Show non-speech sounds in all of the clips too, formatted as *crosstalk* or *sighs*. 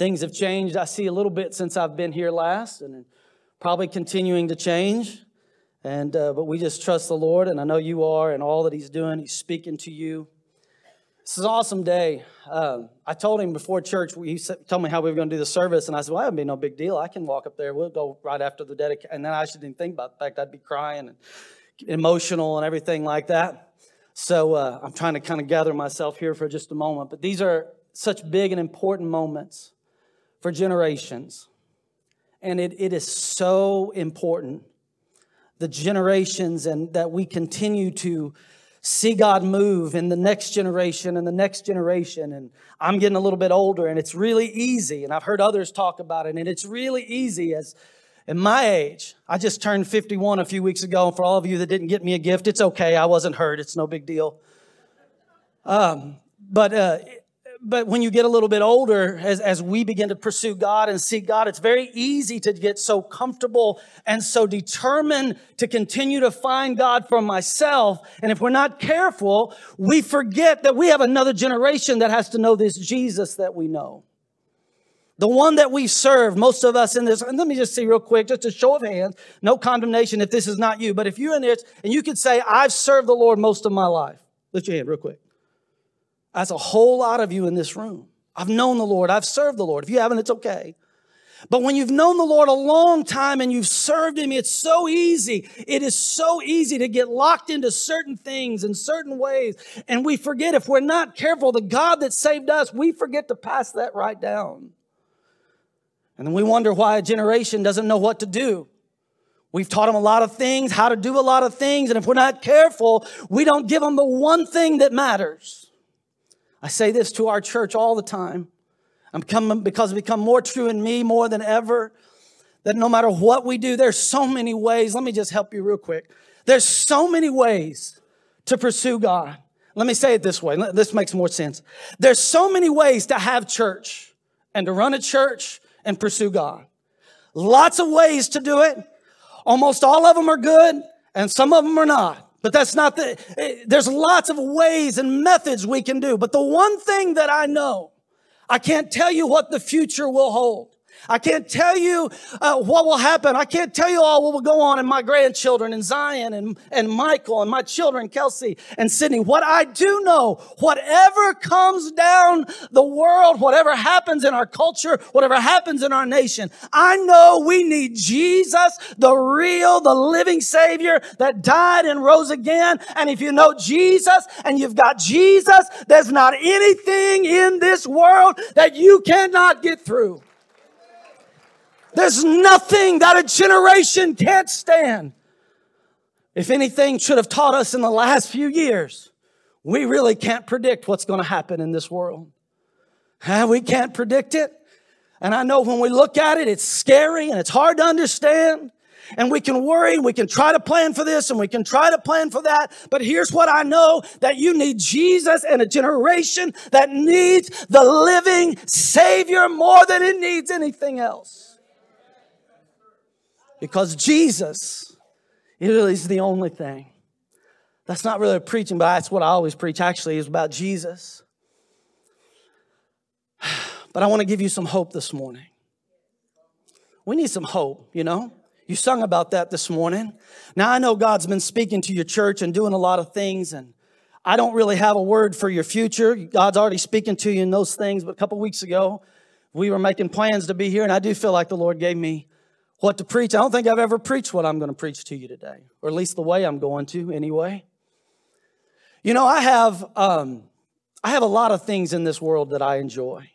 Things have changed, I see a little bit since I've been here last, and probably continuing to change. And, uh, but we just trust the Lord, and I know you are, and all that He's doing, He's speaking to you. This is an awesome day. Uh, I told him before church, he told me how we were going to do the service, and I said, Well, that would be no big deal. I can walk up there. We'll go right after the dedication. And then I didn't think about the fact I'd be crying and emotional and everything like that. So uh, I'm trying to kind of gather myself here for just a moment. But these are such big and important moments for generations. And it, it is so important the generations and that we continue to see God move in the next generation and the next generation. And I'm getting a little bit older and it's really easy. And I've heard others talk about it. And it's really easy as in my age, I just turned 51 a few weeks ago. And for all of you that didn't get me a gift, it's okay. I wasn't hurt. It's no big deal. Um, but uh, but when you get a little bit older, as, as we begin to pursue God and seek God, it's very easy to get so comfortable and so determined to continue to find God for myself. And if we're not careful, we forget that we have another generation that has to know this Jesus that we know. The one that we serve, most of us in this, and let me just see real quick, just a show of hands, no condemnation if this is not you, but if you're in this and you could say, I've served the Lord most of my life, lift your hand real quick. That's a whole lot of you in this room. I've known the Lord. I've served the Lord. If you haven't, it's okay. But when you've known the Lord a long time and you've served Him, it's so easy. It is so easy to get locked into certain things in certain ways. And we forget, if we're not careful, the God that saved us, we forget to pass that right down. And then we wonder why a generation doesn't know what to do. We've taught them a lot of things, how to do a lot of things. And if we're not careful, we don't give them the one thing that matters. I say this to our church all the time. I'm coming because it become more true in me more than ever. That no matter what we do, there's so many ways. Let me just help you real quick. There's so many ways to pursue God. Let me say it this way. This makes more sense. There's so many ways to have church and to run a church and pursue God. Lots of ways to do it. Almost all of them are good and some of them are not. But that's not the, eh, there's lots of ways and methods we can do. But the one thing that I know, I can't tell you what the future will hold. I can't tell you uh, what will happen. I can't tell you all what will go on in my grandchildren and Zion and, and Michael and my children, Kelsey and Sydney. What I do know, whatever comes down the world, whatever happens in our culture, whatever happens in our nation, I know we need Jesus, the real, the living Savior that died and rose again. And if you know Jesus and you've got Jesus, there's not anything in this world that you cannot get through. There's nothing that a generation can't stand. If anything should have taught us in the last few years, we really can't predict what's going to happen in this world. And We can't predict it. And I know when we look at it, it's scary and it's hard to understand. And we can worry, we can try to plan for this and we can try to plan for that. But here's what I know that you need Jesus and a generation that needs the living Savior more than it needs anything else. Because Jesus is the only thing. That's not really preaching, but that's what I always preach. Actually, is about Jesus. *sighs* But I want to give you some hope this morning. We need some hope, you know? You sung about that this morning. Now I know God's been speaking to your church and doing a lot of things, and I don't really have a word for your future. God's already speaking to you in those things, but a couple weeks ago, we were making plans to be here, and I do feel like the Lord gave me what to preach. I don't think I've ever preached what I'm going to preach to you today, or at least the way I'm going to anyway. You know, I have um, I have a lot of things in this world that I enjoy.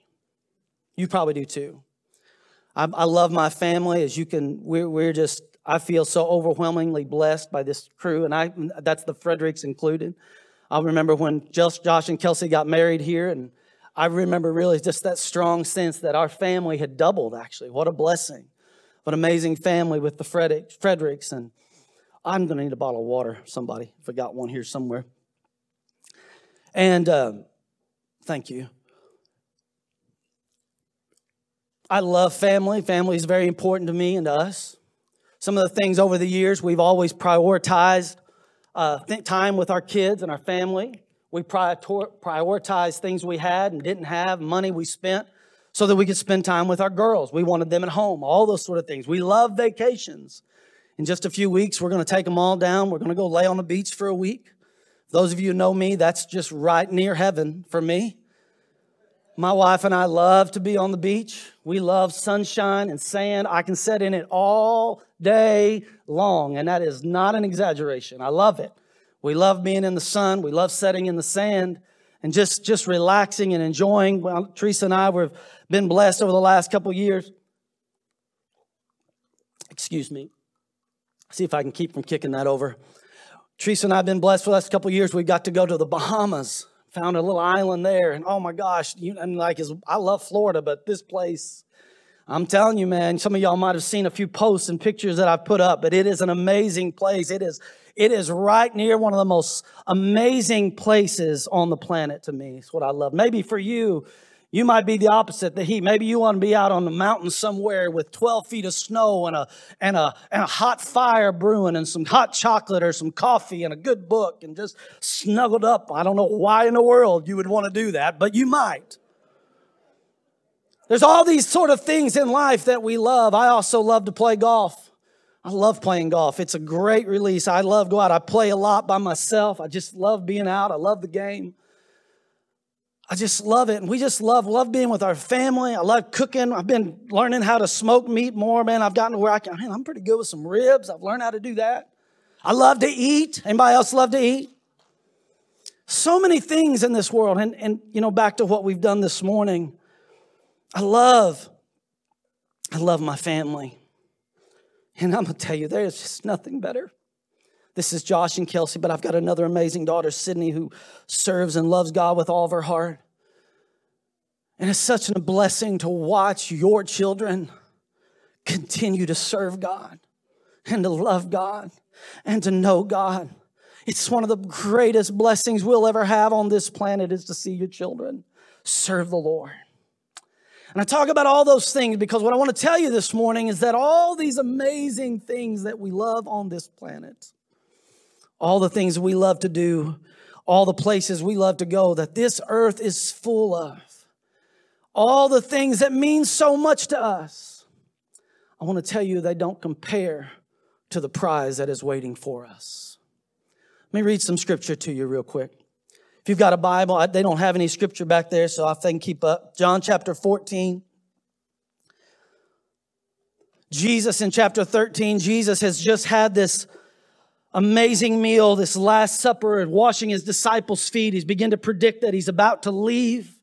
You probably do too. I, I love my family, as you can. We're, we're just. I feel so overwhelmingly blessed by this crew, and I that's the Fredericks included. I remember when just Josh and Kelsey got married here, and I remember really just that strong sense that our family had doubled. Actually, what a blessing! An amazing family with the Fredericks. And I'm going to need a bottle of water, somebody. Forgot one here somewhere. And uh, thank you. I love family. Family is very important to me and to us. Some of the things over the years, we've always prioritized uh, time with our kids and our family. We prioritized things we had and didn't have, money we spent so that we could spend time with our girls. We wanted them at home, all those sort of things. We love vacations. In just a few weeks, we're going to take them all down. We're going to go lay on the beach for a week. Those of you who know me, that's just right near heaven for me. My wife and I love to be on the beach. We love sunshine and sand. I can sit in it all day long, and that is not an exaggeration. I love it. We love being in the sun. We love sitting in the sand and just, just relaxing and enjoying. Well, Teresa and I have been blessed over the last couple years. Excuse me. See if I can keep from kicking that over. Teresa and I have been blessed for the last couple years. We got to go to the Bahamas found a little island there, and oh my gosh, you, and like I love Florida, but this place, I'm telling you, man, some of y'all might have seen a few posts and pictures that I've put up, but it is an amazing place. It is, it is right near one of the most amazing places on the planet to me. It's what I love. Maybe for you, you might be the opposite, the heat. Maybe you want to be out on the mountain somewhere with 12 feet of snow and a, and a, and a hot fire brewing and some hot chocolate or some coffee and a good book and just snuggled up. I don't know why in the world you would want to do that, but you might. There's all these sort of things in life that we love. I also love to play golf. I love playing golf. It's a great release. I love go out. I play a lot by myself. I just love being out. I love the game. I just love it. And we just love, love being with our family. I love cooking. I've been learning how to smoke meat more, man. I've gotten to where I can, man, I'm pretty good with some ribs. I've learned how to do that. I love to eat. Anybody else love to eat? So many things in this world. And, and you know, back to what we've done this morning. I love, I love my family. And I'm to tell you, there's just nothing better. This is Josh and Kelsey, but I've got another amazing daughter, Sydney, who serves and loves God with all of her heart. And it's such a blessing to watch your children continue to serve God and to love God and to know God. It's one of the greatest blessings we'll ever have on this planet is to see your children serve the Lord. And I talk about all those things because what I want to tell you this morning is that all these amazing things that we love on this planet all the things we love to do, all the places we love to go that this earth is full of, all the things that mean so much to us. I want to tell you they don't compare to the prize that is waiting for us. Let me read some scripture to you real quick. If you've got a Bible, they don't have any scripture back there, so I can keep up. John chapter 14. Jesus in chapter 13, Jesus has just had this amazing meal, this Last Supper, and washing his disciples' feet. He's begun to predict that he's about to leave.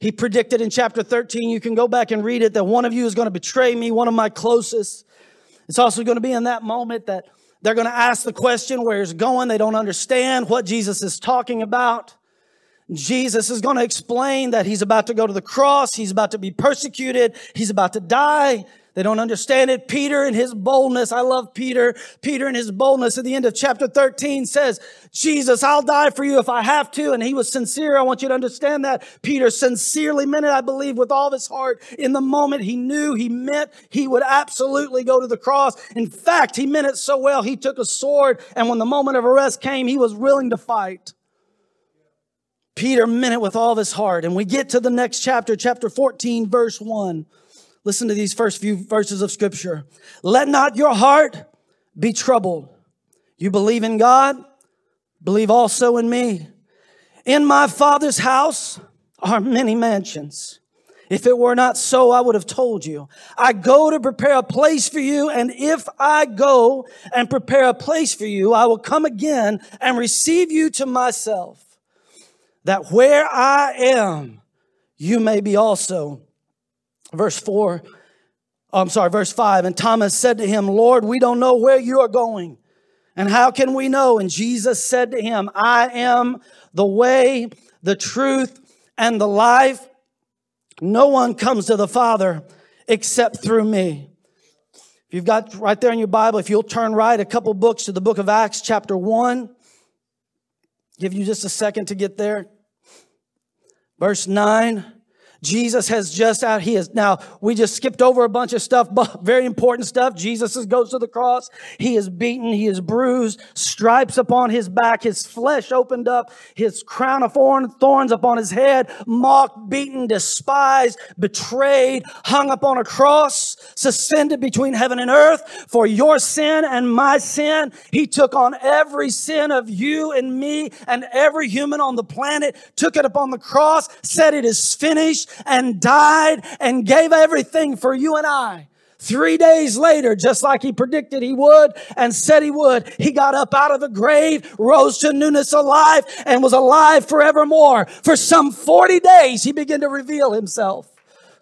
He predicted in chapter 13, you can go back and read it, that one of you is going to betray me, one of my closest. It's also going to be in that moment that they're going to ask the question, where's going? They don't understand what Jesus is talking about. Jesus is going to explain that he's about to go to the cross. He's about to be persecuted. He's about to die. They don't understand it. Peter in his boldness, I love Peter. Peter in his boldness at the end of chapter 13 says, Jesus, I'll die for you if I have to. And he was sincere. I want you to understand that. Peter sincerely meant it, I believe, with all his heart. In the moment he knew he meant he would absolutely go to the cross. In fact, he meant it so well, he took a sword. And when the moment of arrest came, he was willing to fight. Peter meant it with all his heart. And we get to the next chapter, chapter 14, verse 1. Listen to these first few verses of scripture. Let not your heart be troubled. You believe in God, believe also in me. In my father's house are many mansions. If it were not so, I would have told you. I go to prepare a place for you, and if I go and prepare a place for you, I will come again and receive you to myself, that where I am, you may be also Verse 4, I'm sorry, verse 5. And Thomas said to him, Lord, we don't know where you are going. And how can we know? And Jesus said to him, I am the way, the truth, and the life. No one comes to the Father except through me. If you've got right there in your Bible, if you'll turn right a couple books to the book of Acts, chapter 1, give you just a second to get there. Verse 9. Jesus has just out, he is now, we just skipped over a bunch of stuff, but *laughs* very important stuff. Jesus goes to the cross. He is beaten. He is bruised, stripes upon his back, his flesh opened up, his crown of thorns upon his head, mocked, beaten, despised, betrayed, hung upon a cross, suspended between heaven and earth for your sin and my sin. He took on every sin of you and me and every human on the planet, took it upon the cross, said it is finished and died and gave everything for you and I. Three days later, just like he predicted he would and said he would, he got up out of the grave, rose to newness alive, and was alive forevermore. For some 40 days, he began to reveal himself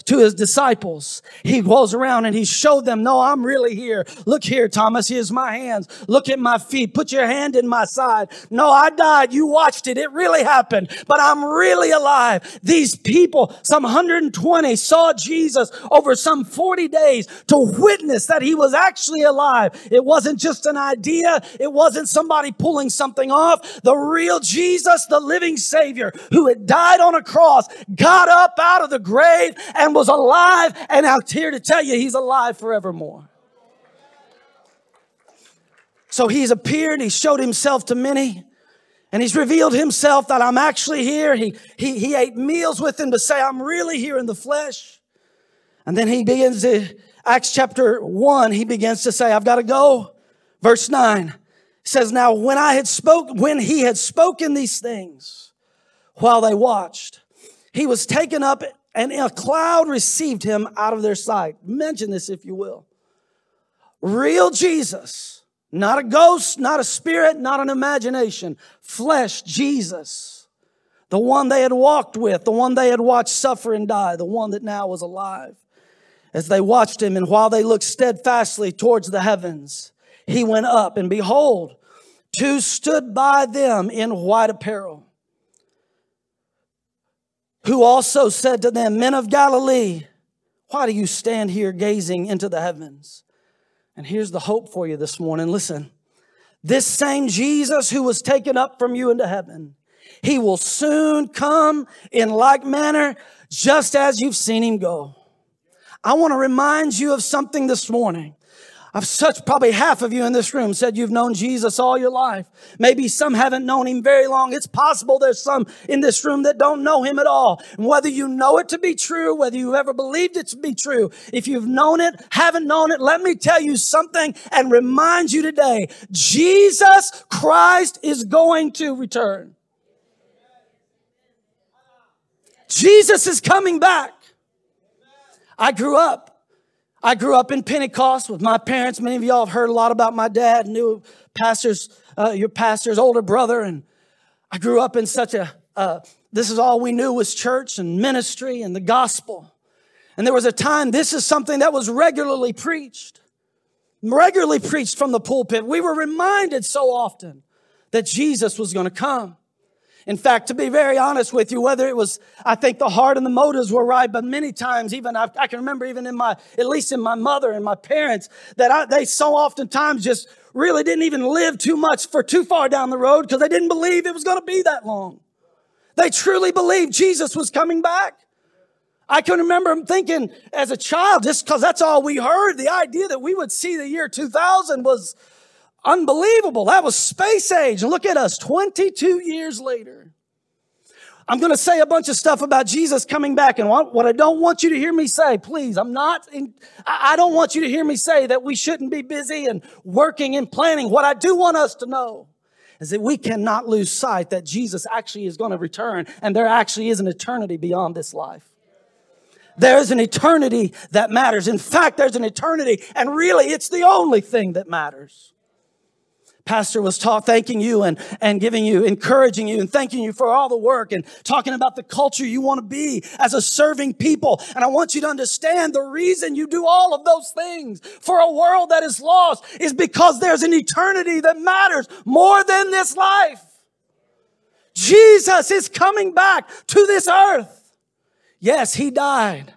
to his disciples. He goes around and he showed them, no, I'm really here. Look here, Thomas. Here's my hands. Look at my feet. Put your hand in my side. No, I died. You watched it. It really happened, but I'm really alive. These people, some 120 saw Jesus over some 40 days to witness that he was actually alive. It wasn't just an idea. It wasn't somebody pulling something off. The real Jesus, the living savior who had died on a cross, got up out of the grave and was alive, and I'm here to tell you he's alive forevermore. So he's appeared, he showed himself to many, and he's revealed himself that I'm actually here. He, he, he ate meals with him to say, I'm really here in the flesh. And then he begins to, Acts chapter 1, he begins to say, I've got to go. Verse 9 says, Now when I had spoke, when he had spoken these things while they watched, he was taken up and a cloud received him out of their sight. Mention this if you will. Real Jesus, not a ghost, not a spirit, not an imagination, flesh Jesus. The one they had walked with, the one they had watched suffer and die, the one that now was alive. As they watched him, and while they looked steadfastly towards the heavens, he went up, and behold, two stood by them in white apparel who also said to them, Men of Galilee, why do you stand here gazing into the heavens? And here's the hope for you this morning. Listen, this same Jesus who was taken up from you into heaven, he will soon come in like manner, just as you've seen him go. I want to remind you of something this morning. I've such probably half of you in this room said you've known Jesus all your life. Maybe some haven't known him very long. It's possible there's some in this room that don't know him at all. And whether you know it to be true, whether you've ever believed it to be true, if you've known it, haven't known it, let me tell you something and remind you today. Jesus Christ is going to return. Jesus is coming back. I grew up I grew up in Pentecost with my parents. Many of y'all have heard a lot about my dad, knew pastors, uh, your pastor's older brother. And I grew up in such a, uh, this is all we knew was church and ministry and the gospel. And there was a time, this is something that was regularly preached, regularly preached from the pulpit. We were reminded so often that Jesus was going to come. In fact, to be very honest with you, whether it was, I think the heart and the motives were right, but many times, even I, I can remember even in my, at least in my mother and my parents, that I, they so oftentimes just really didn't even live too much for too far down the road because they didn't believe it was going to be that long. They truly believed Jesus was coming back. I can remember thinking as a child, just because that's all we heard, the idea that we would see the year 2000 was, Unbelievable. That was space age. Look at us 22 years later. I'm going to say a bunch of stuff about Jesus coming back. And what, what I don't want you to hear me say, please, I'm not, in, I don't want you to hear me say that we shouldn't be busy and working and planning. What I do want us to know is that we cannot lose sight that Jesus actually is going to return and there actually is an eternity beyond this life. There's an eternity that matters. In fact, there's an eternity and really it's the only thing that matters pastor was taught thanking you and, and giving you, encouraging you and thanking you for all the work and talking about the culture you want to be as a serving people. And I want you to understand the reason you do all of those things for a world that is lost is because there's an eternity that matters more than this life. Jesus is coming back to this earth. Yes, he died.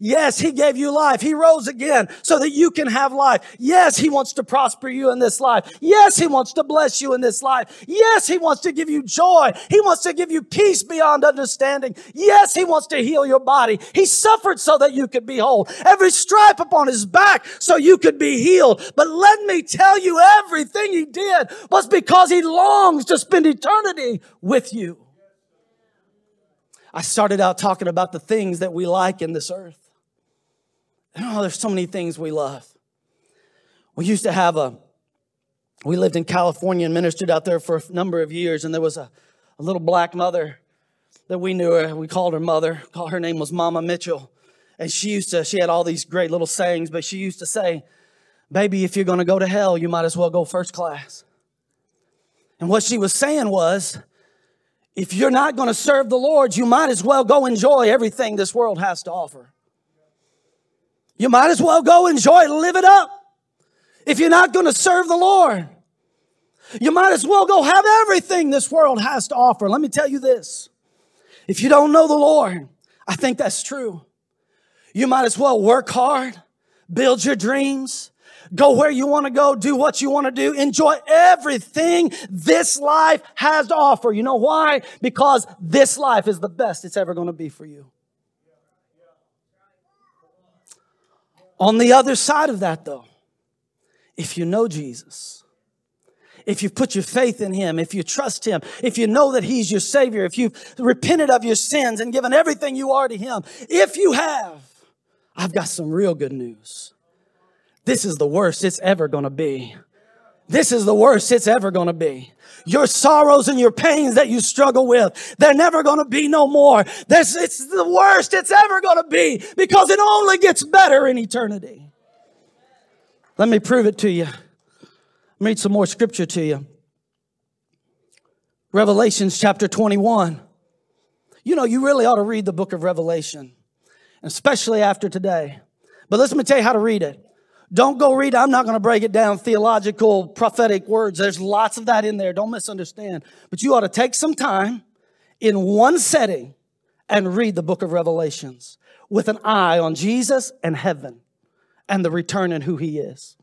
Yes, He gave you life. He rose again so that you can have life. Yes, He wants to prosper you in this life. Yes, He wants to bless you in this life. Yes, He wants to give you joy. He wants to give you peace beyond understanding. Yes, He wants to heal your body. He suffered so that you could be whole. Every stripe upon His back so you could be healed. But let me tell you, everything He did was because He longs to spend eternity with you. I started out talking about the things that we like in this earth. Oh, there's so many things we love. We used to have a, we lived in California and ministered out there for a number of years, and there was a, a little black mother that we knew her. We called her mother. Her name was Mama Mitchell. And she used to, she had all these great little sayings, but she used to say, Baby, if you're going to go to hell, you might as well go first class. And what she was saying was, if you're not going to serve the Lord, you might as well go enjoy everything this world has to offer. You might as well go enjoy, live it up. If you're not going to serve the Lord, you might as well go have everything this world has to offer. Let me tell you this. If you don't know the Lord, I think that's true. You might as well work hard, build your dreams, Go where you want to go, do what you want to do, enjoy everything this life has to offer. You know why? Because this life is the best it's ever going to be for you. On the other side of that, though, if you know Jesus, if you've put your faith in Him, if you trust Him, if you know that He's your Savior, if you've repented of your sins and given everything you are to Him, if you have, I've got some real good news. This is the worst it's ever gonna be. This is the worst it's ever gonna be. Your sorrows and your pains that you struggle with, they're never gonna be no more. This, it's the worst it's ever gonna be because it only gets better in eternity. Let me prove it to you. Read some more scripture to you. Revelations chapter 21. You know, you really ought to read the book of Revelation, especially after today. But let me tell you how to read it. Don't go read, I'm not going to break it down theological, prophetic words. There's lots of that in there. Don't misunderstand. But you ought to take some time in one setting and read the book of Revelations with an eye on Jesus and heaven and the return and who he is.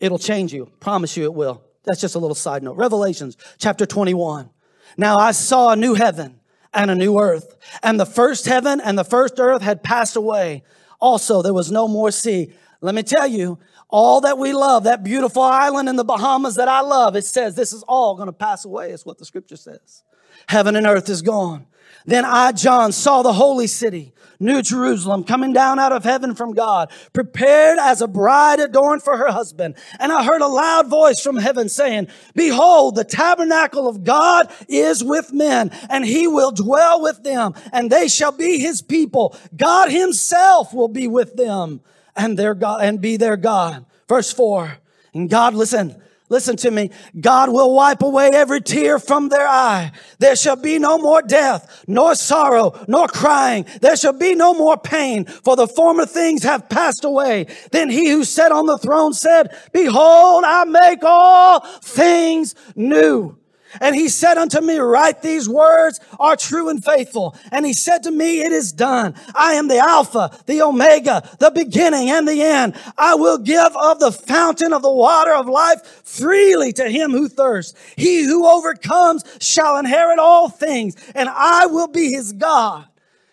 It'll change you. Promise you it will. That's just a little side note. Revelations chapter 21. Now I saw a new heaven and a new earth, and the first heaven and the first earth had passed away. Also, there was no more sea. Let me tell you, all that we love, that beautiful island in the Bahamas that I love, it says this is all going to pass away, is what the scripture says. Heaven and earth is gone. Then I, John, saw the holy city, New Jerusalem, coming down out of heaven from God, prepared as a bride adorned for her husband. And I heard a loud voice from heaven saying, Behold, the tabernacle of God is with men, and he will dwell with them, and they shall be his people. God himself will be with them and their God and be their God. Verse four. And God, listen, listen to me. God will wipe away every tear from their eye. There shall be no more death, nor sorrow, nor crying. There shall be no more pain, for the former things have passed away. Then he who sat on the throne said, Behold, I make all things new. And he said unto me, write these words are true and faithful. And he said to me, it is done. I am the Alpha, the Omega, the beginning and the end. I will give of the fountain of the water of life freely to him who thirsts. He who overcomes shall inherit all things and I will be his God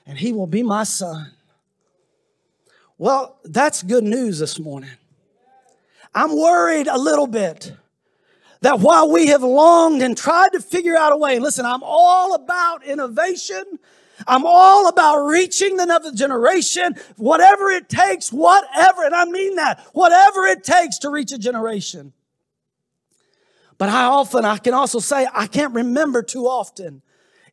and he will be my son. Well, that's good news this morning. I'm worried a little bit that while we have longed and tried to figure out a way, listen, I'm all about innovation. I'm all about reaching the next generation, whatever it takes, whatever, and I mean that, whatever it takes to reach a generation. But I often, I can also say, I can't remember too often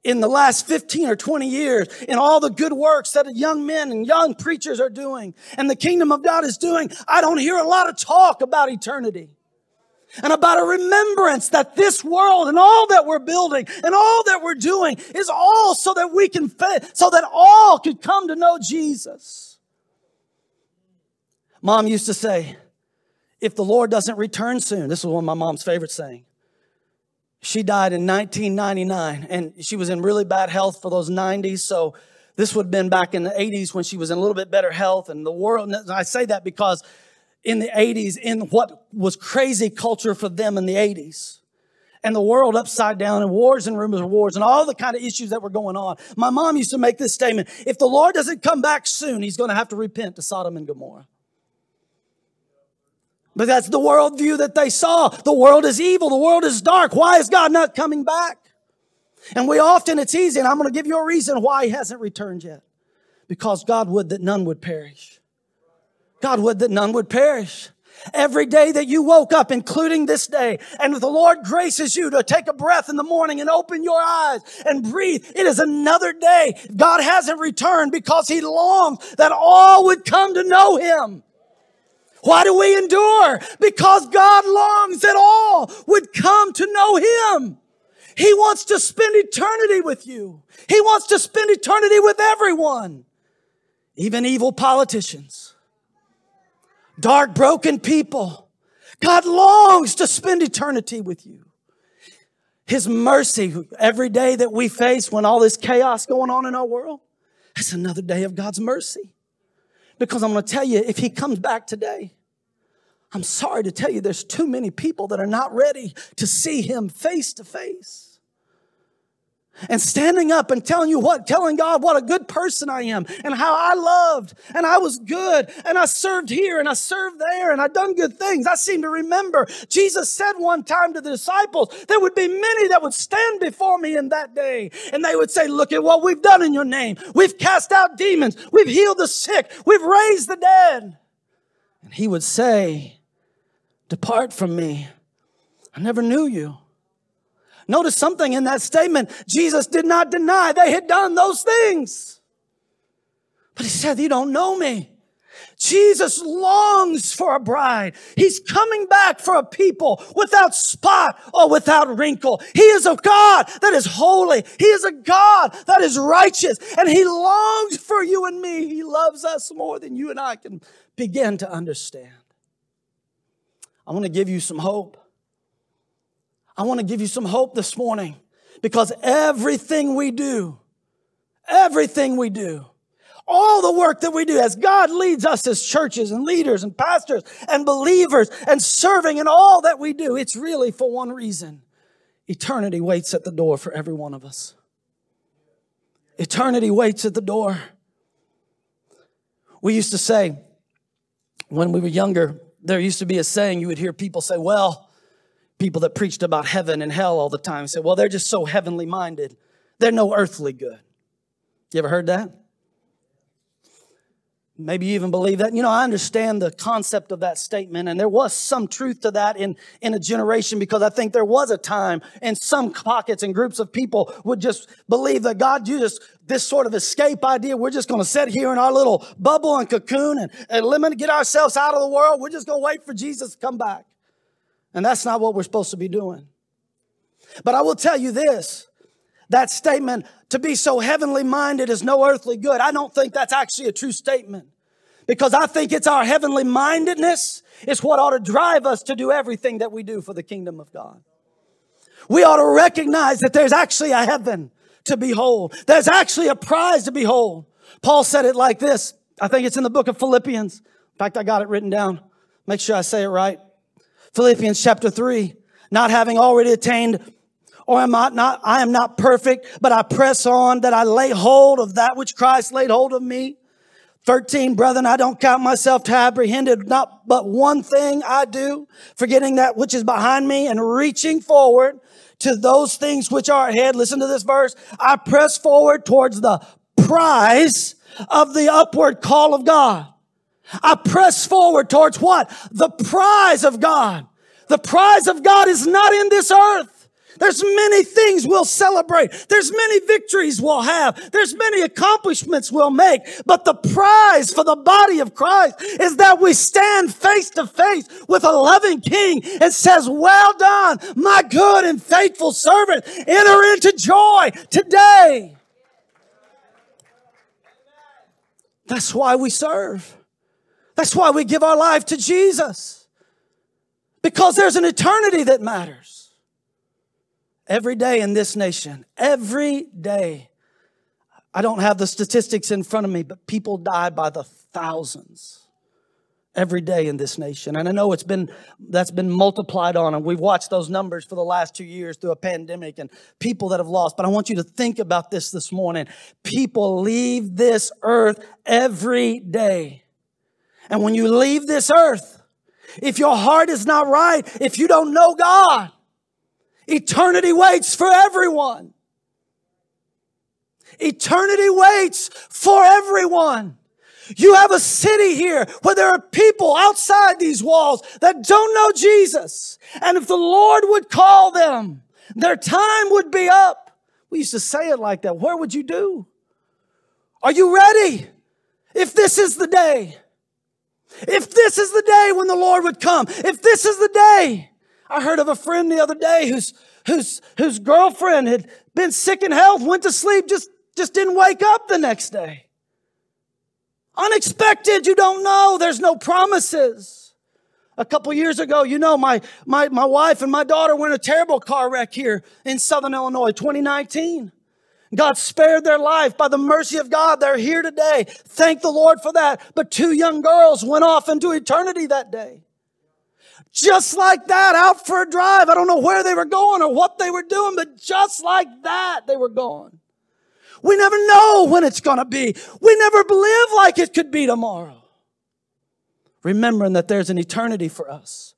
in the last 15 or 20 years in all the good works that young men and young preachers are doing and the kingdom of God is doing. I don't hear a lot of talk about eternity and about a remembrance that this world and all that we're building and all that we're doing is all so that we can so that all could come to know Jesus. Mom used to say, if the Lord doesn't return soon, this was one of my mom's favorite saying. She died in 1999 and she was in really bad health for those 90s. So This would have been back in the 80s when she was in a little bit better health and the world. And I say that because in the 80s, in what was crazy culture for them in the 80s, and the world upside down and wars and rumors of wars and all the kind of issues that were going on. My mom used to make this statement if the Lord doesn't come back soon, he's going to have to repent to Sodom and Gomorrah. But that's the worldview that they saw. The world is evil. The world is dark. Why is God not coming back? And we often, it's easy, and I'm going to give you a reason why he hasn't returned yet. Because God would that none would perish. God would that none would perish. Every day that you woke up, including this day, and the Lord graces you to take a breath in the morning and open your eyes and breathe, it is another day. God hasn't returned because He longs that all would come to know Him. Why do we endure? Because God longs that all would come to know Him. He wants to spend eternity with you. He wants to spend eternity with everyone, even evil politicians, dark, broken people. God longs to spend eternity with you. His mercy, every day that we face when all this chaos going on in our world, that's another day of God's mercy. Because I'm going to tell you, if He comes back today, I'm sorry to tell you, there's too many people that are not ready to see him face to face. And standing up and telling you what, telling God what a good person I am and how I loved and I was good and I served here and I served there and I done good things. I seem to remember Jesus said one time to the disciples, there would be many that would stand before me in that day and they would say, look at what we've done in your name. We've cast out demons. We've healed the sick. We've raised the dead. And he would say, Depart from me. I never knew you. Notice something in that statement. Jesus did not deny they had done those things. But he said, You don't know me. Jesus longs for a bride. He's coming back for a people without spot or without wrinkle. He is a God that is holy. He is a God that is righteous and he longs for you and me. He loves us more than you and I can begin to understand. I want to give you some hope. I want to give you some hope this morning because everything we do, everything we do, all the work that we do as God leads us as churches and leaders and pastors and believers and serving and all that we do, it's really for one reason. Eternity waits at the door for every one of us. Eternity waits at the door. We used to say when we were younger, there used to be a saying you would hear people say, well, people that preached about heaven and hell all the time said, well, they're just so heavenly minded. They're no earthly good. You ever heard that? Maybe you even believe that. You know, I understand the concept of that statement, and there was some truth to that in, in a generation because I think there was a time in some pockets and groups of people would just believe that God, you just, this sort of escape idea, we're just going to sit here in our little bubble and cocoon and, and limit, get ourselves out of the world. We're just going to wait for Jesus to come back. And that's not what we're supposed to be doing. But I will tell you this that statement, to be so heavenly minded is no earthly good. I don't think that's actually a true statement because I think it's our heavenly mindedness is what ought to drive us to do everything that we do for the kingdom of God. We ought to recognize that there's actually a heaven to behold. There's actually a prize to behold. Paul said it like this. I think it's in the book of Philippians. In fact, I got it written down. Make sure I say it right. Philippians chapter three. Not having already attained or am I not, I am not perfect, but I press on that I lay hold of that which Christ laid hold of me. 13, brethren, I don't count myself to have apprehended not but one thing I do, forgetting that which is behind me and reaching forward to those things which are ahead. Listen to this verse. I press forward towards the prize of the upward call of God. I press forward towards what? The prize of God. The prize of God is not in this earth. There's many things we'll celebrate. There's many victories we'll have. There's many accomplishments we'll make. But the prize for the body of Christ is that we stand face to face with a loving King and says, well done, my good and faithful servant. Enter into joy today. That's why we serve. That's why we give our life to Jesus. Because there's an eternity that matters. Every day in this nation, every day, I don't have the statistics in front of me, but people die by the thousands every day in this nation. And I know it's been that's been multiplied on and we've watched those numbers for the last 2 years through a pandemic and people that have lost. But I want you to think about this this morning. People leave this earth every day. And when you leave this earth, if your heart is not right, if you don't know God, eternity waits for everyone. Eternity waits for everyone. You have a city here where there are people outside these walls that don't know Jesus. And if the Lord would call them, their time would be up. We used to say it like that. Where would you do? Are you ready? If this is the day, if this is the day when the Lord would come, if this is the day, I heard of a friend the other day whose, whose, whose girlfriend had been sick in health, went to sleep, just, just didn't wake up the next day. Unexpected, you don't know. There's no promises. A couple years ago, you know, my, my, my wife and my daughter were in a terrible car wreck here in Southern Illinois, 2019. God spared their life by the mercy of God. They're here today. Thank the Lord for that. But two young girls went off into eternity that day. Just like that, out for a drive. I don't know where they were going or what they were doing, but just like that, they were gone. We never know when it's going to be. We never live like it could be tomorrow. Remembering that there's an eternity for us.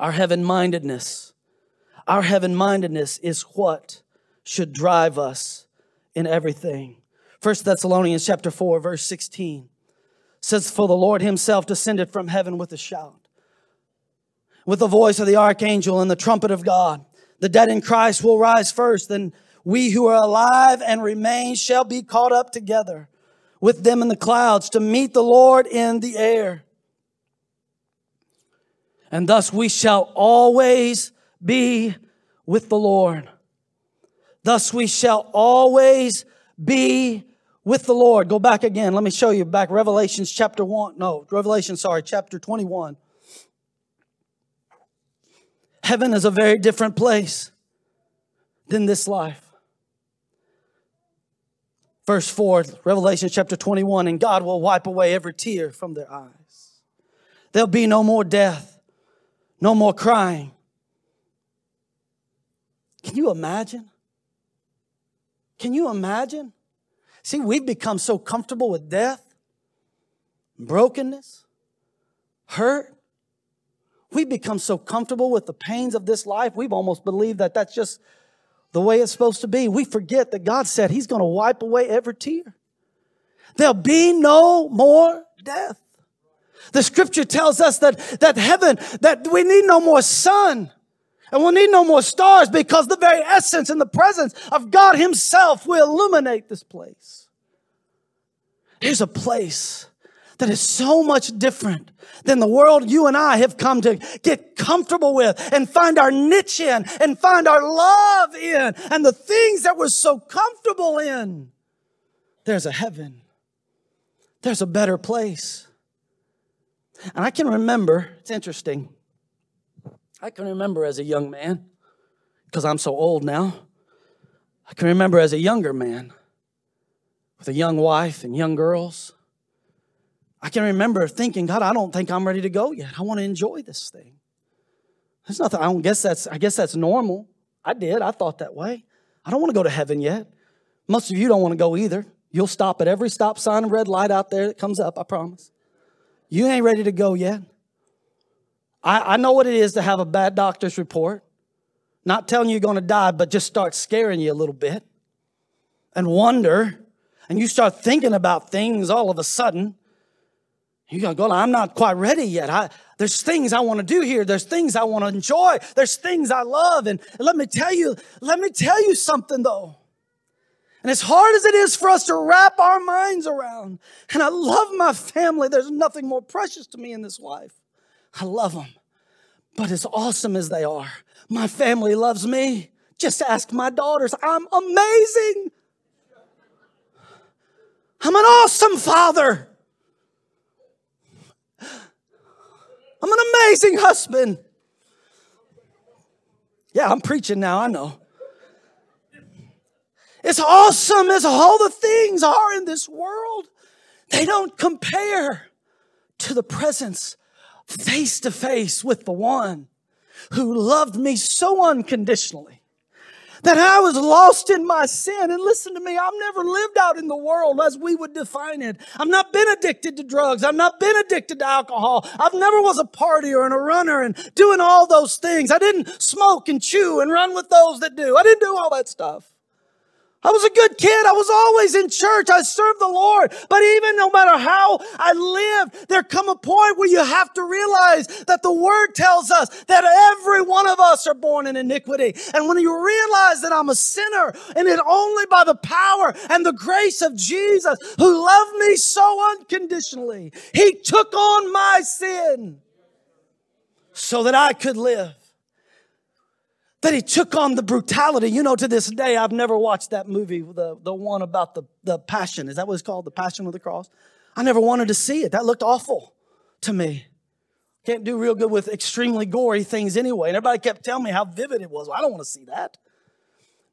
Our heaven mindedness, our heaven mindedness is what should drive us in everything. First Thessalonians chapter 4 verse 16 says for the Lord himself descended from heaven with a shout with the voice of the archangel and the trumpet of God the dead in Christ will rise first then we who are alive and remain shall be caught up together with them in the clouds to meet the Lord in the air. And thus we shall always be with the Lord. Thus we shall always be with the Lord. Go back again. Let me show you back Revelations chapter 1. No, Revelation, sorry, chapter 21. Heaven is a very different place than this life. Verse 4, Revelation chapter 21, and God will wipe away every tear from their eyes. There'll be no more death, no more crying. Can you imagine? Can you imagine? See, we've become so comfortable with death, brokenness, hurt. We've become so comfortable with the pains of this life, we've almost believed that that's just the way it's supposed to be. We forget that God said He's going to wipe away every tear. There'll be no more death. The scripture tells us that, that heaven, that we need no more sun and we'll need no more stars because the very essence and the presence of God Himself will illuminate this place. Here's a place that is so much different than the world you and I have come to get comfortable with and find our niche in and find our love in and the things that we're so comfortable in. There's a heaven. There's a better place. And I can remember, it's interesting. I can remember as a young man, because I'm so old now. I can remember as a younger man with a young wife and young girls I can remember thinking, God, I don't think I'm ready to go yet. I want to enjoy this thing. There's nothing, I don't guess that's, I guess that's normal. I did. I thought that way. I don't want to go to heaven yet. Most of you don't want to go either. You'll stop at every stop sign and red light out there that comes up, I promise. You ain't ready to go yet. I, I know what it is to have a bad doctor's report. Not telling you you're going to die, but just start scaring you a little bit and wonder. And you start thinking about things all of a sudden. You gotta go, I'm not quite ready yet. I, there's things I want to do here. There's things I want to enjoy. There's things I love. And let me tell you, let me tell you something though. And as hard as it is for us to wrap our minds around, and I love my family, there's nothing more precious to me in this life. I love them. But as awesome as they are, my family loves me. Just ask my daughters. I'm amazing. I'm an awesome father. I'm an amazing husband. Yeah, I'm preaching now, I know. as awesome as all the things are in this world, they don't compare to the presence face to face with the one who loved me so unconditionally that I was lost in my sin. And listen to me, I've never lived out in the world as we would define it. I've not been addicted to drugs. I've not been addicted to alcohol. I've never was a partier and a runner and doing all those things. I didn't smoke and chew and run with those that do. I didn't do all that stuff. I was a good kid. I was always in church. I served the Lord. But even no matter how I lived, there come a point where you have to realize that the word tells us that every one of us are born in iniquity. And when you realize that I'm a sinner and it only by the power and the grace of Jesus who loved me so unconditionally, he took on my sin so that I could live that he took on the brutality. You know, to this day, I've never watched that movie, the, the one about the, the passion. Is that what it's called? The passion of the cross? I never wanted to see it. That looked awful to me. Can't do real good with extremely gory things anyway. And everybody kept telling me how vivid it was. Well, I don't want to see that.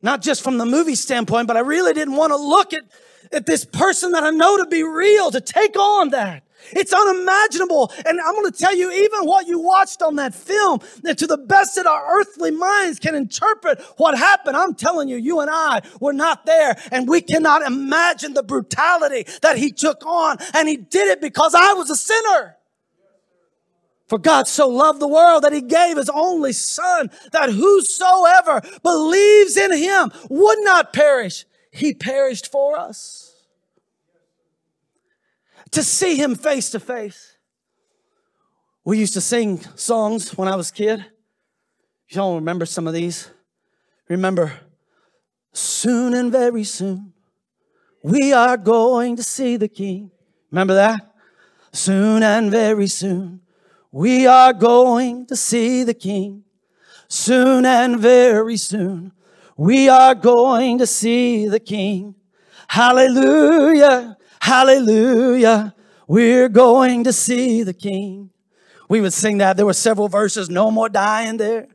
Not just from the movie standpoint, but I really didn't want to look at, at this person that I know to be real, to take on that. It's unimaginable. And I'm going to tell you, even what you watched on that film, that to the best that our earthly minds can interpret what happened, I'm telling you, you and I were not there. And we cannot imagine the brutality that he took on. And he did it because I was a sinner. For God so loved the world that he gave his only son that whosoever believes in him would not perish. He perished for us to see him face to face. We used to sing songs when I was kid. Y'all remember some of these? Remember, soon and very soon, we are going to see the King. Remember that? Soon and very soon, we are going to see the King. Soon and very soon, we are going to see the King. Hallelujah. Hallelujah. We're going to see the King. We would sing that. There were several verses. No more dying there.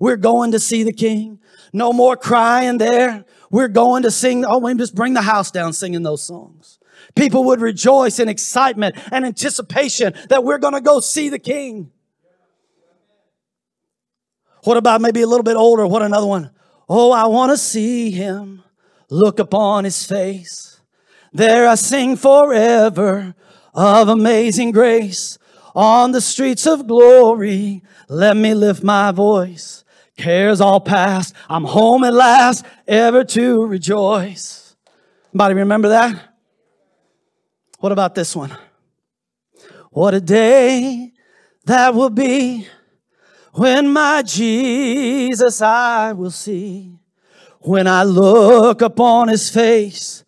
We're going to see the King. No more crying there. We're going to sing. Oh, we just bring the house down singing those songs. People would rejoice in excitement and anticipation that we're going to go see the King. What about maybe a little bit older? What another one? Oh, I want to see him. Look upon his face. There I sing forever of amazing grace. On the streets of glory, let me lift my voice. Cares all past, I'm home at last, ever to rejoice. Anybody remember that? What about this one? What a day that will be when my Jesus I will see. When I look upon his face,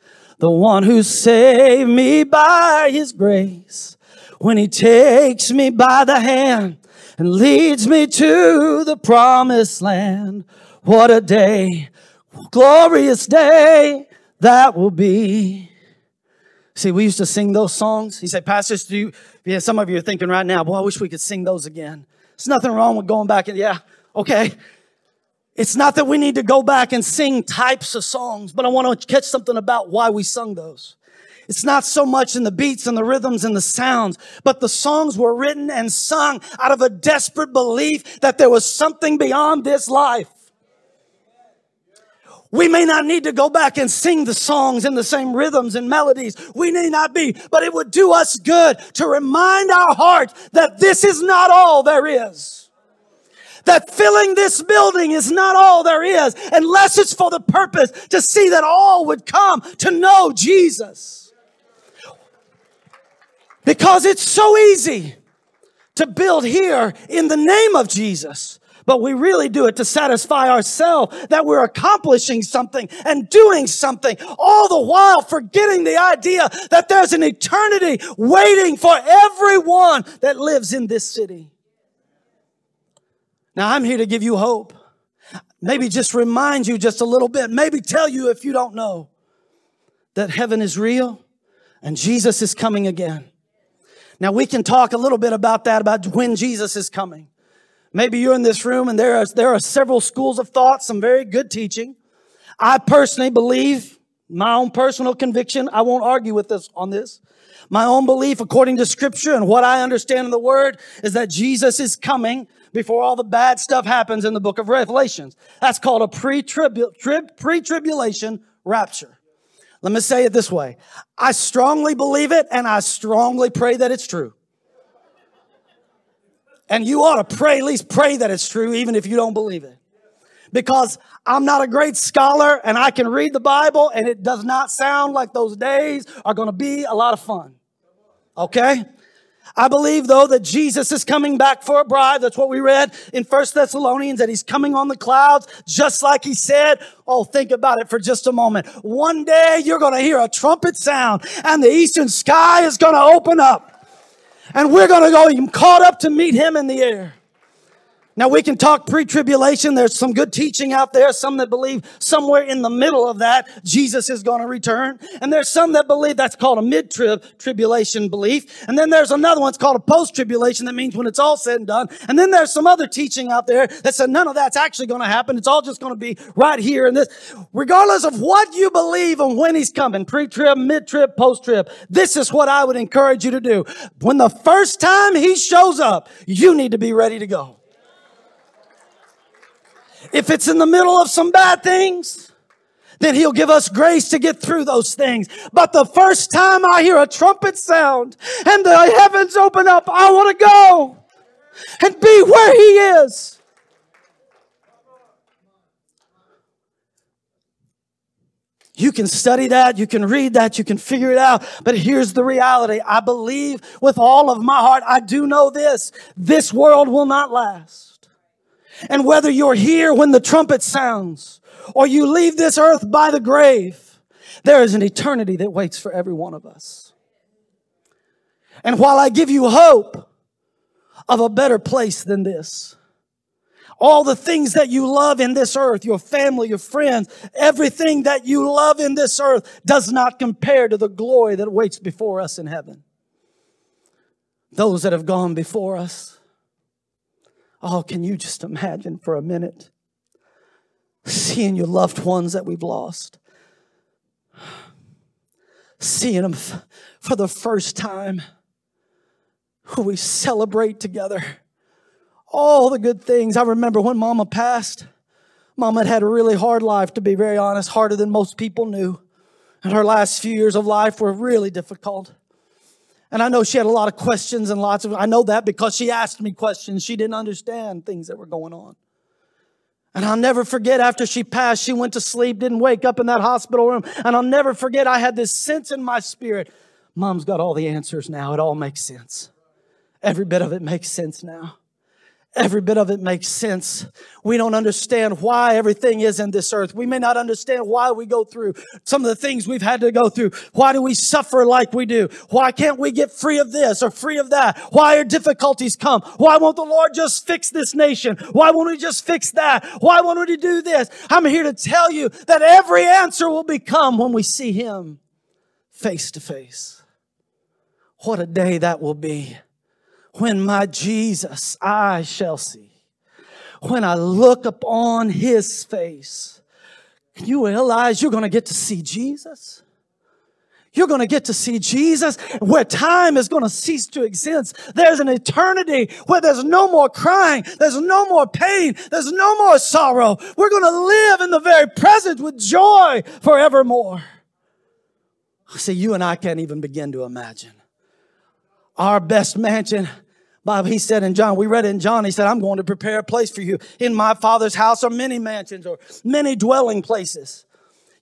the one who saved me by his grace. When he takes me by the hand and leads me to the promised land. What a day, glorious day that will be. See, we used to sing those songs. He said, Pastors, do you, yeah, some of you are thinking right now, boy, I wish we could sing those again. There's nothing wrong with going back and, yeah, okay. It's not that we need to go back and sing types of songs, but I want to catch something about why we sung those. It's not so much in the beats and the rhythms and the sounds, but the songs were written and sung out of a desperate belief that there was something beyond this life. We may not need to go back and sing the songs in the same rhythms and melodies. We may not be, but it would do us good to remind our heart that this is not all there is that filling this building is not all there is unless it's for the purpose to see that all would come to know Jesus. Because it's so easy to build here in the name of Jesus. But we really do it to satisfy ourselves that we're accomplishing something and doing something, all the while forgetting the idea that there's an eternity waiting for everyone that lives in this city. Now, I'm here to give you hope. Maybe just remind you just a little bit. Maybe tell you if you don't know that heaven is real and Jesus is coming again. Now, we can talk a little bit about that, about when Jesus is coming. Maybe you're in this room and there are, there are several schools of thought, some very good teaching. I personally believe My own personal conviction, I won't argue with this on this. My own belief, according to scripture and what I understand in the word, is that Jesus is coming before all the bad stuff happens in the book of Revelations. That's called a pre-tribulation rapture. Let me say it this way. I strongly believe it and I strongly pray that it's true. And you ought to pray, at least pray that it's true, even if you don't believe it. Because I'm not a great scholar and I can read the Bible and it does not sound like those days are going to be a lot of fun. Okay? I believe though that Jesus is coming back for a bride. That's what we read in First Thessalonians that he's coming on the clouds just like he said. Oh, think about it for just a moment. One day you're going to hear a trumpet sound and the eastern sky is going to open up and we're going to go caught up to meet him in the air. Now we can talk pre-tribulation. There's some good teaching out there. Some that believe somewhere in the middle of that, Jesus is going to return. And there's some that believe that's called a mid-trib tribulation belief. And then there's another one, it's called a post-tribulation. That means when it's all said and done. And then there's some other teaching out there that said none of that's actually going to happen. It's all just going to be right here in this. Regardless of what you believe and when he's coming, pre-trib, mid-trib, post-trib, this is what I would encourage you to do. When the first time he shows up, you need to be ready to go. If it's in the middle of some bad things, then he'll give us grace to get through those things. But the first time I hear a trumpet sound and the heavens open up, I want to go and be where he is. You can study that, you can read that, you can figure it out. But here's the reality. I believe with all of my heart, I do know this. This world will not last. And whether you're here when the trumpet sounds or you leave this earth by the grave, there is an eternity that waits for every one of us. And while I give you hope of a better place than this, all the things that you love in this earth, your family, your friends, everything that you love in this earth does not compare to the glory that waits before us in heaven. Those that have gone before us, Oh, can you just imagine for a minute seeing your loved ones that we've lost? Seeing them f- for the first time, who we celebrate together. All the good things. I remember when mama passed. Mama had had a really hard life, to be very honest, harder than most people knew. And her last few years of life were really difficult. And I know she had a lot of questions and lots of, I know that because she asked me questions. She didn't understand things that were going on. And I'll never forget after she passed, she went to sleep, didn't wake up in that hospital room. And I'll never forget, I had this sense in my spirit. Mom's got all the answers now. It all makes sense. Every bit of it makes sense now. Every bit of it makes sense. We don't understand why everything is in this earth. We may not understand why we go through some of the things we've had to go through. Why do we suffer like we do? Why can't we get free of this or free of that? Why are difficulties come? Why won't the Lord just fix this nation? Why won't he just fix that? Why won't he do this? I'm here to tell you that every answer will become when we see him face to face. What a day that will be when my Jesus I shall see. When I look upon his face, can you realize you're going to get to see Jesus? You're going to get to see Jesus where time is going to cease to exist. There's an eternity where there's no more crying. There's no more pain. There's no more sorrow. We're going to live in the very present with joy forevermore. See, you and I can't even begin to imagine. Our best mansion Bob, he said in John, we read it in John, he said, I'm going to prepare a place for you. In my father's house are many mansions or many dwelling places.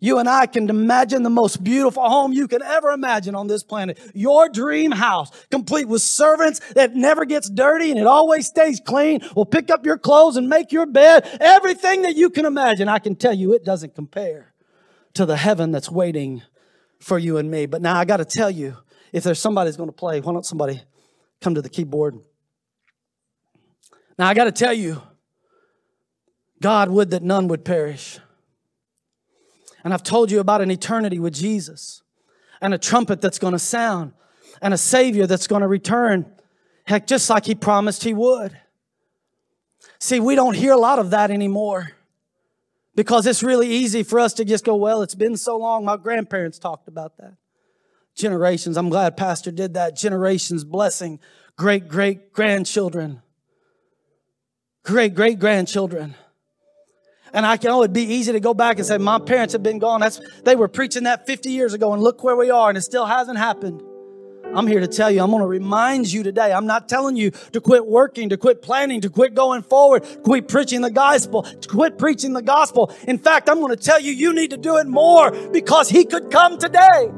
You and I can imagine the most beautiful home you can ever imagine on this planet. Your dream house, complete with servants that never gets dirty and it always stays clean, will pick up your clothes and make your bed. Everything that you can imagine. I can tell you it doesn't compare to the heaven that's waiting for you and me. But now I got to tell you, if there's somebody who's going to play, why don't somebody come to the keyboard? Now, I got to tell you, God would that none would perish. And I've told you about an eternity with Jesus and a trumpet that's going to sound and a Savior that's going to return, heck, just like He promised He would. See, we don't hear a lot of that anymore. Because it's really easy for us to just go, well, it's been so long. My grandparents talked about that. Generations. I'm glad Pastor did that. Generations blessing great great grandchildren. Great great grandchildren. And I know oh, it'd be easy to go back and say, my parents have been gone. That's, they were preaching that 50 years ago and look where we are and it still hasn't happened. I'm here to tell you, I'm going to remind you today. I'm not telling you to quit working, to quit planning, to quit going forward, quit preaching the gospel, to quit preaching the gospel. In fact, I'm going to tell you, you need to do it more because he could come today.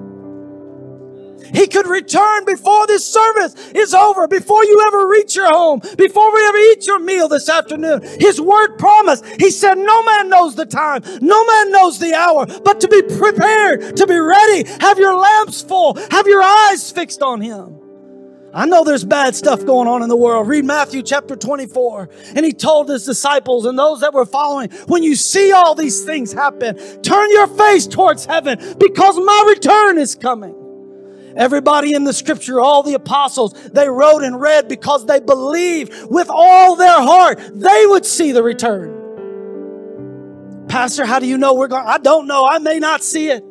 He could return before this service is over, before you ever reach your home, before we ever eat your meal this afternoon. His word promised. He said, no man knows the time, no man knows the hour, but to be prepared, to be ready, have your lamps full, have your eyes fixed on him. I know there's bad stuff going on in the world. Read Matthew chapter 24. And he told his disciples and those that were following, when you see all these things happen, turn your face towards heaven because my return is coming. Everybody in the scripture, all the apostles, they wrote and read because they believed with all their heart they would see the return. Pastor, how do you know we're going? I don't know. I may not see it.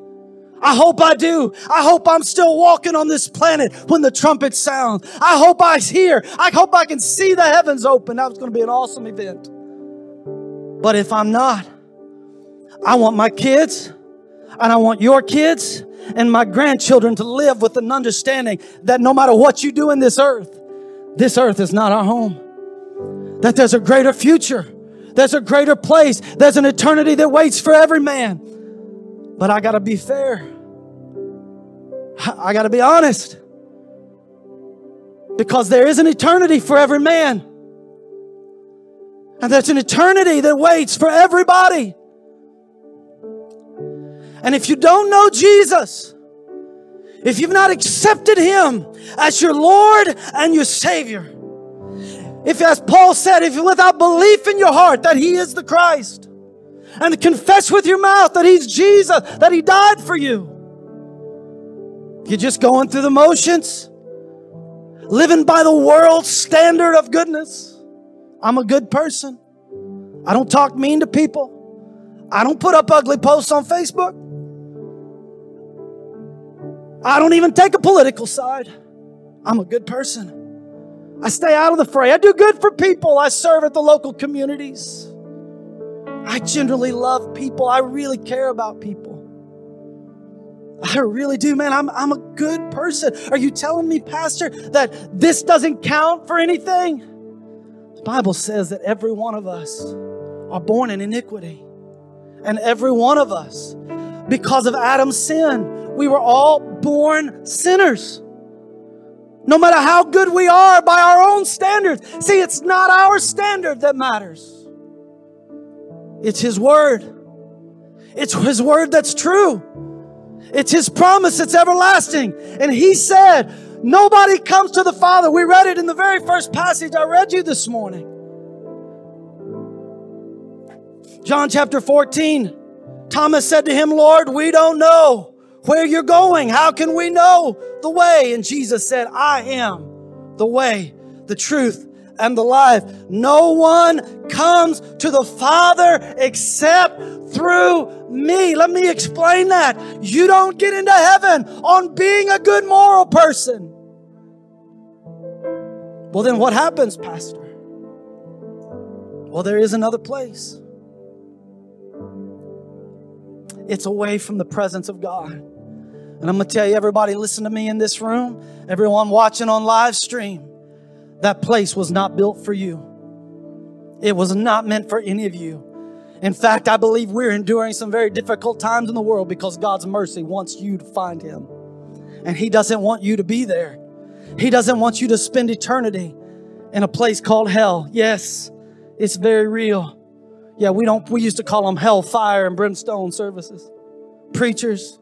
I hope I do. I hope I'm still walking on this planet when the trumpet sounds. I hope I hear. I hope I can see the heavens open. That was going to be an awesome event. But if I'm not, I want my kids and I want your kids and my grandchildren to live with an understanding that no matter what you do in this earth, this earth is not our home. That there's a greater future. There's a greater place. There's an eternity that waits for every man. But I gotta be fair. I gotta be honest. Because there is an eternity for every man. And there's an eternity that waits for everybody. And if you don't know Jesus, if you've not accepted Him as your Lord and your Savior, if, as Paul said, if you without belief in your heart that He is the Christ, and confess with your mouth that He's Jesus, that He died for you, you're just going through the motions, living by the world's standard of goodness. I'm a good person. I don't talk mean to people. I don't put up ugly posts on Facebook. I don't even take a political side. I'm a good person. I stay out of the fray. I do good for people. I serve at the local communities. I generally love people. I really care about people. I really do, man. I'm, I'm a good person. Are you telling me, Pastor, that this doesn't count for anything? The Bible says that every one of us are born in iniquity. And every one of us, because of Adam's sin, we were all born sinners. No matter how good we are by our own standards. See, it's not our standard that matters. It's His Word. It's His Word that's true. It's His promise that's everlasting. And He said, nobody comes to the Father. We read it in the very first passage I read you this morning. John chapter 14. Thomas said to him, Lord, we don't know where you're going. How can we know the way? And Jesus said, I am the way, the truth, and the life. No one comes to the Father except through me. Let me explain that. You don't get into heaven on being a good moral person. Well, then what happens, Pastor? Well, there is another place. It's away from the presence of God. And I'm going to tell you, everybody, listen to me in this room, everyone watching on live stream, that place was not built for you. It was not meant for any of you. In fact, I believe we're enduring some very difficult times in the world because God's mercy wants you to find Him. And He doesn't want you to be there. He doesn't want you to spend eternity in a place called hell. Yes, it's very real. Yeah, we don't, we used to call them hell, fire, and brimstone services. Preachers,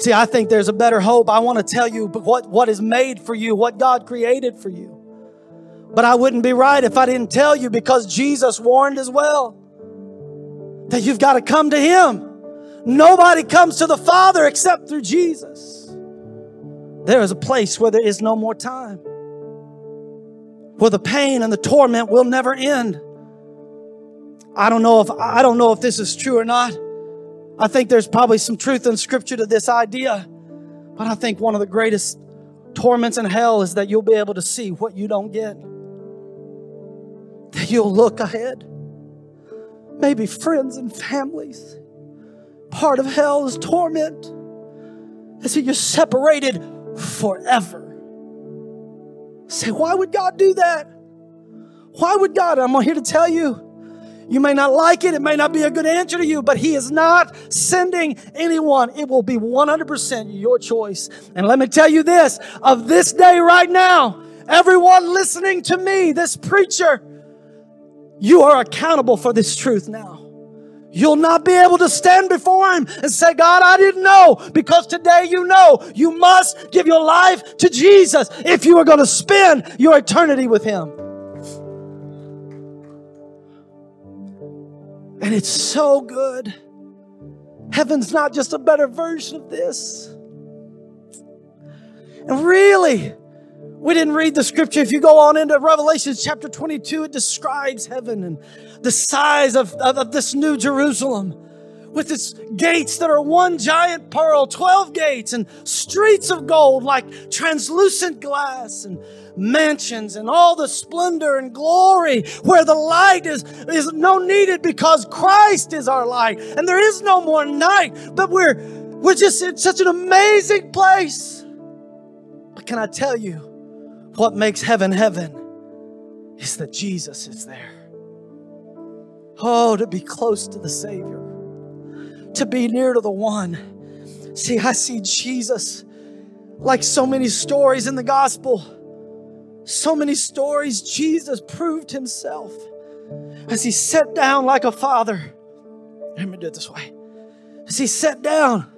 See, I think there's a better hope. I want to tell you what, what is made for you, what God created for you. But I wouldn't be right if I didn't tell you because Jesus warned as well that you've got to come to Him. Nobody comes to the Father except through Jesus. There is a place where there is no more time, where the pain and the torment will never end. I don't know if I don't know if this is true or not. I think there's probably some truth in scripture to this idea. But I think one of the greatest torments in hell is that you'll be able to see what you don't get. That you'll look ahead. Maybe friends and families. Part of hell is torment. Is that you're separated forever. Say, why would God do that? Why would God? I'm here to tell you. You may not like it. It may not be a good answer to you, but He is not sending anyone. It will be 100% your choice. And let me tell you this of this day right now, everyone listening to me, this preacher, you are accountable for this truth now. You'll not be able to stand before Him and say, God, I didn't know, because today you know you must give your life to Jesus if you are going to spend your eternity with Him. And it's so good. Heaven's not just a better version of this. And really, we didn't read the scripture. If you go on into Revelation chapter 22, it describes heaven and the size of, of, of this new Jerusalem with its gates that are one giant pearl, 12 gates, and streets of gold like translucent glass, and mansions and all the splendor and glory where the light is, is no needed because Christ is our light. And there is no more night, but we're, we're just in such an amazing place. But can I tell you what makes heaven heaven is that Jesus is there. Oh, to be close to the Savior, to be near to the one. See, I see Jesus like so many stories in the gospel. So many stories, Jesus proved himself as he sat down like a father. Let me do it this way. As he sat down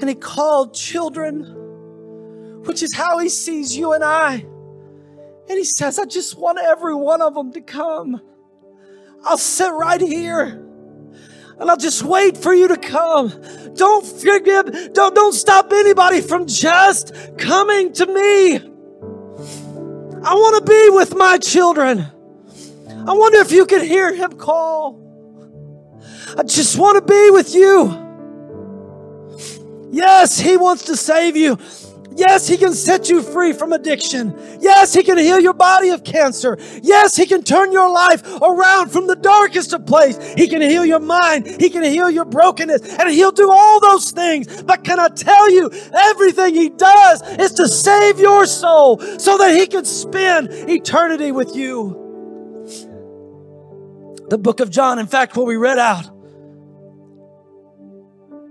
and he called children, which is how he sees you and I. And he says, I just want every one of them to come. I'll sit right here and I'll just wait for you to come. Don't forgive, don't, don't stop anybody from just coming to me. I want to be with my children. I wonder if you can hear him call. I just want to be with you. Yes, he wants to save you. Yes, He can set you free from addiction. Yes, He can heal your body of cancer. Yes, He can turn your life around from the darkest of place. He can heal your mind. He can heal your brokenness. And He'll do all those things. But can I tell you, everything He does is to save your soul so that He can spend eternity with you. The book of John, in fact, what we read out,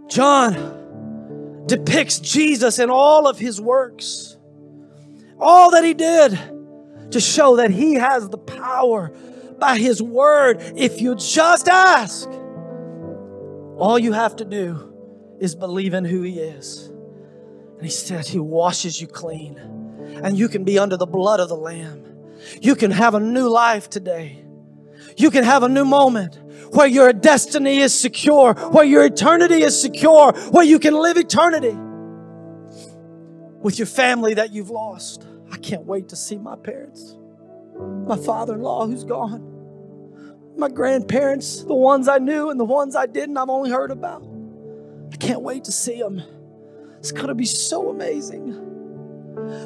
John depicts Jesus in all of his works. All that he did to show that he has the power by his word. If you just ask, all you have to do is believe in who he is. And he said he washes you clean, and you can be under the blood of the Lamb. You can have a new life today. You can have a new moment where your destiny is secure, where your eternity is secure, where you can live eternity with your family that you've lost. I can't wait to see my parents, my father in law who's gone, my grandparents, the ones I knew and the ones I didn't, I've only heard about. I can't wait to see them. It's going to be so amazing.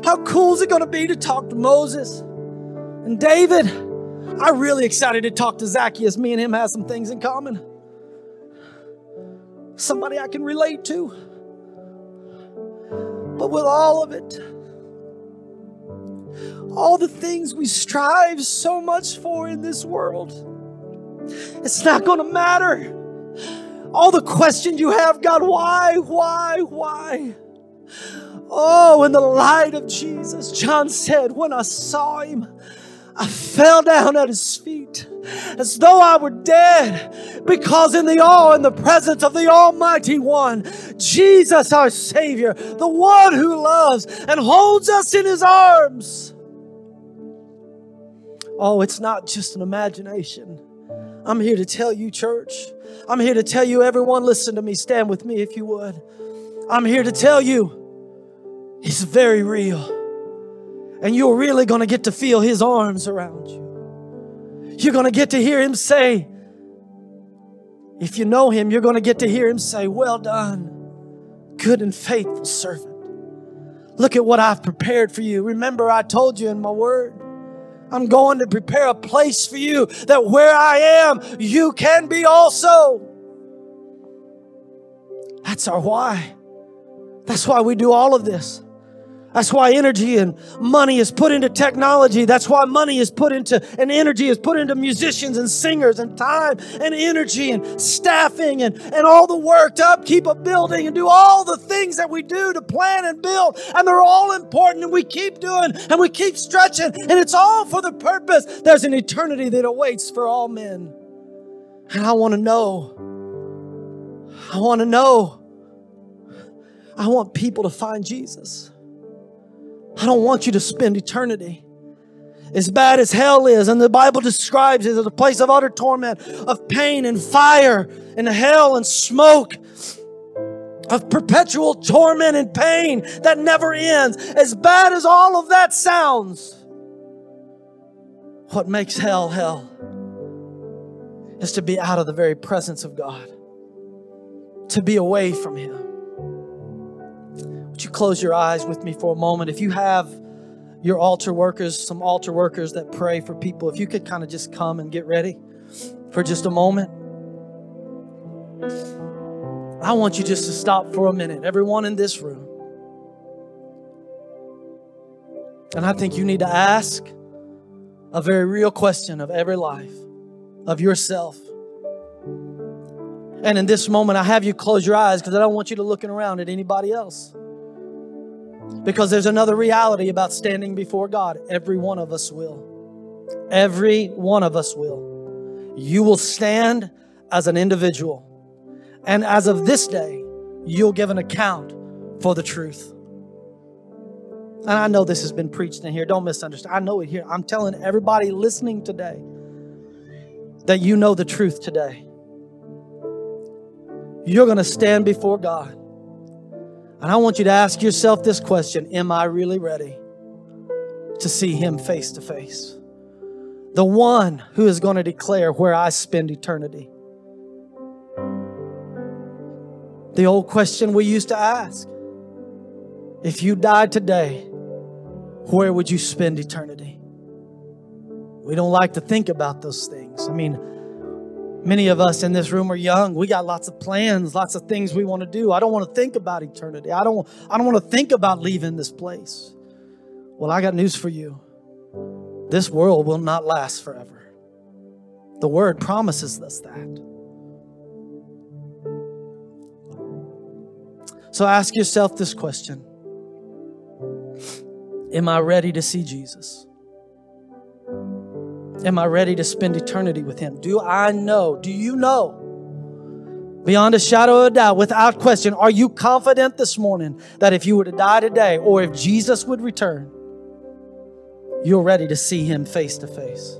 How cool is it going to be to talk to Moses and David? I'm really excited to talk to Zacchaeus. Me and him have some things in common. Somebody I can relate to. But with all of it, all the things we strive so much for in this world, it's not going to matter. All the questions you have, God, why, why, why? Oh, in the light of Jesus, John said, when I saw him, I fell down at his feet as though I were dead because in the awe in the presence of the Almighty One, Jesus our Savior, the one who loves and holds us in his arms. Oh, it's not just an imagination. I'm here to tell you, church. I'm here to tell you, everyone, listen to me. Stand with me if you would. I'm here to tell you, it's very real and you're really going to get to feel his arms around you. You're going to get to hear him say, if you know him, you're going to get to hear him say, Well done, good and faithful servant. Look at what I've prepared for you. Remember, I told you in my word. I'm going to prepare a place for you that where I am, you can be also. That's our why. That's why we do all of this. That's why energy and money is put into technology. That's why money is put into, and energy is put into musicians and singers and time and energy and staffing and, and all the work to upkeep a building and do all the things that we do to plan and build. And they're all important and we keep doing and we keep stretching and it's all for the purpose. There's an eternity that awaits for all men. And I want to know. I want to know. I want people to find Jesus. I don't want you to spend eternity as bad as hell is, and the Bible describes it as a place of utter torment, of pain and fire and hell and smoke, of perpetual torment and pain that never ends. As bad as all of that sounds, what makes hell hell is to be out of the very presence of God, to be away from Him. Would you close your eyes with me for a moment? If you have your altar workers, some altar workers that pray for people, if you could kind of just come and get ready for just a moment. I want you just to stop for a minute, everyone in this room. And I think you need to ask a very real question of every life, of yourself. And in this moment, I have you close your eyes because I don't want you to looking around at anybody else. Because there's another reality about standing before God. Every one of us will. Every one of us will. You will stand as an individual. And as of this day, you'll give an account for the truth. And I know this has been preached in here. Don't misunderstand. I know it here. I'm telling everybody listening today that you know the truth today. You're going to stand before God. And I want you to ask yourself this question Am I really ready to see Him face to face? The one who is going to declare where I spend eternity. The old question we used to ask if you died today, where would you spend eternity? We don't like to think about those things. I mean, Many of us in this room are young. We got lots of plans, lots of things we want to do. I don't want to think about eternity. I don't, I don't want to think about leaving this place. Well, I got news for you. This world will not last forever. The word promises us that. So ask yourself this question Am I ready to see Jesus? Am I ready to spend eternity with Him? Do I know? Do you know? Beyond a shadow of a doubt, without question, are you confident this morning that if you were to die today or if Jesus would return, you're ready to see Him face to face?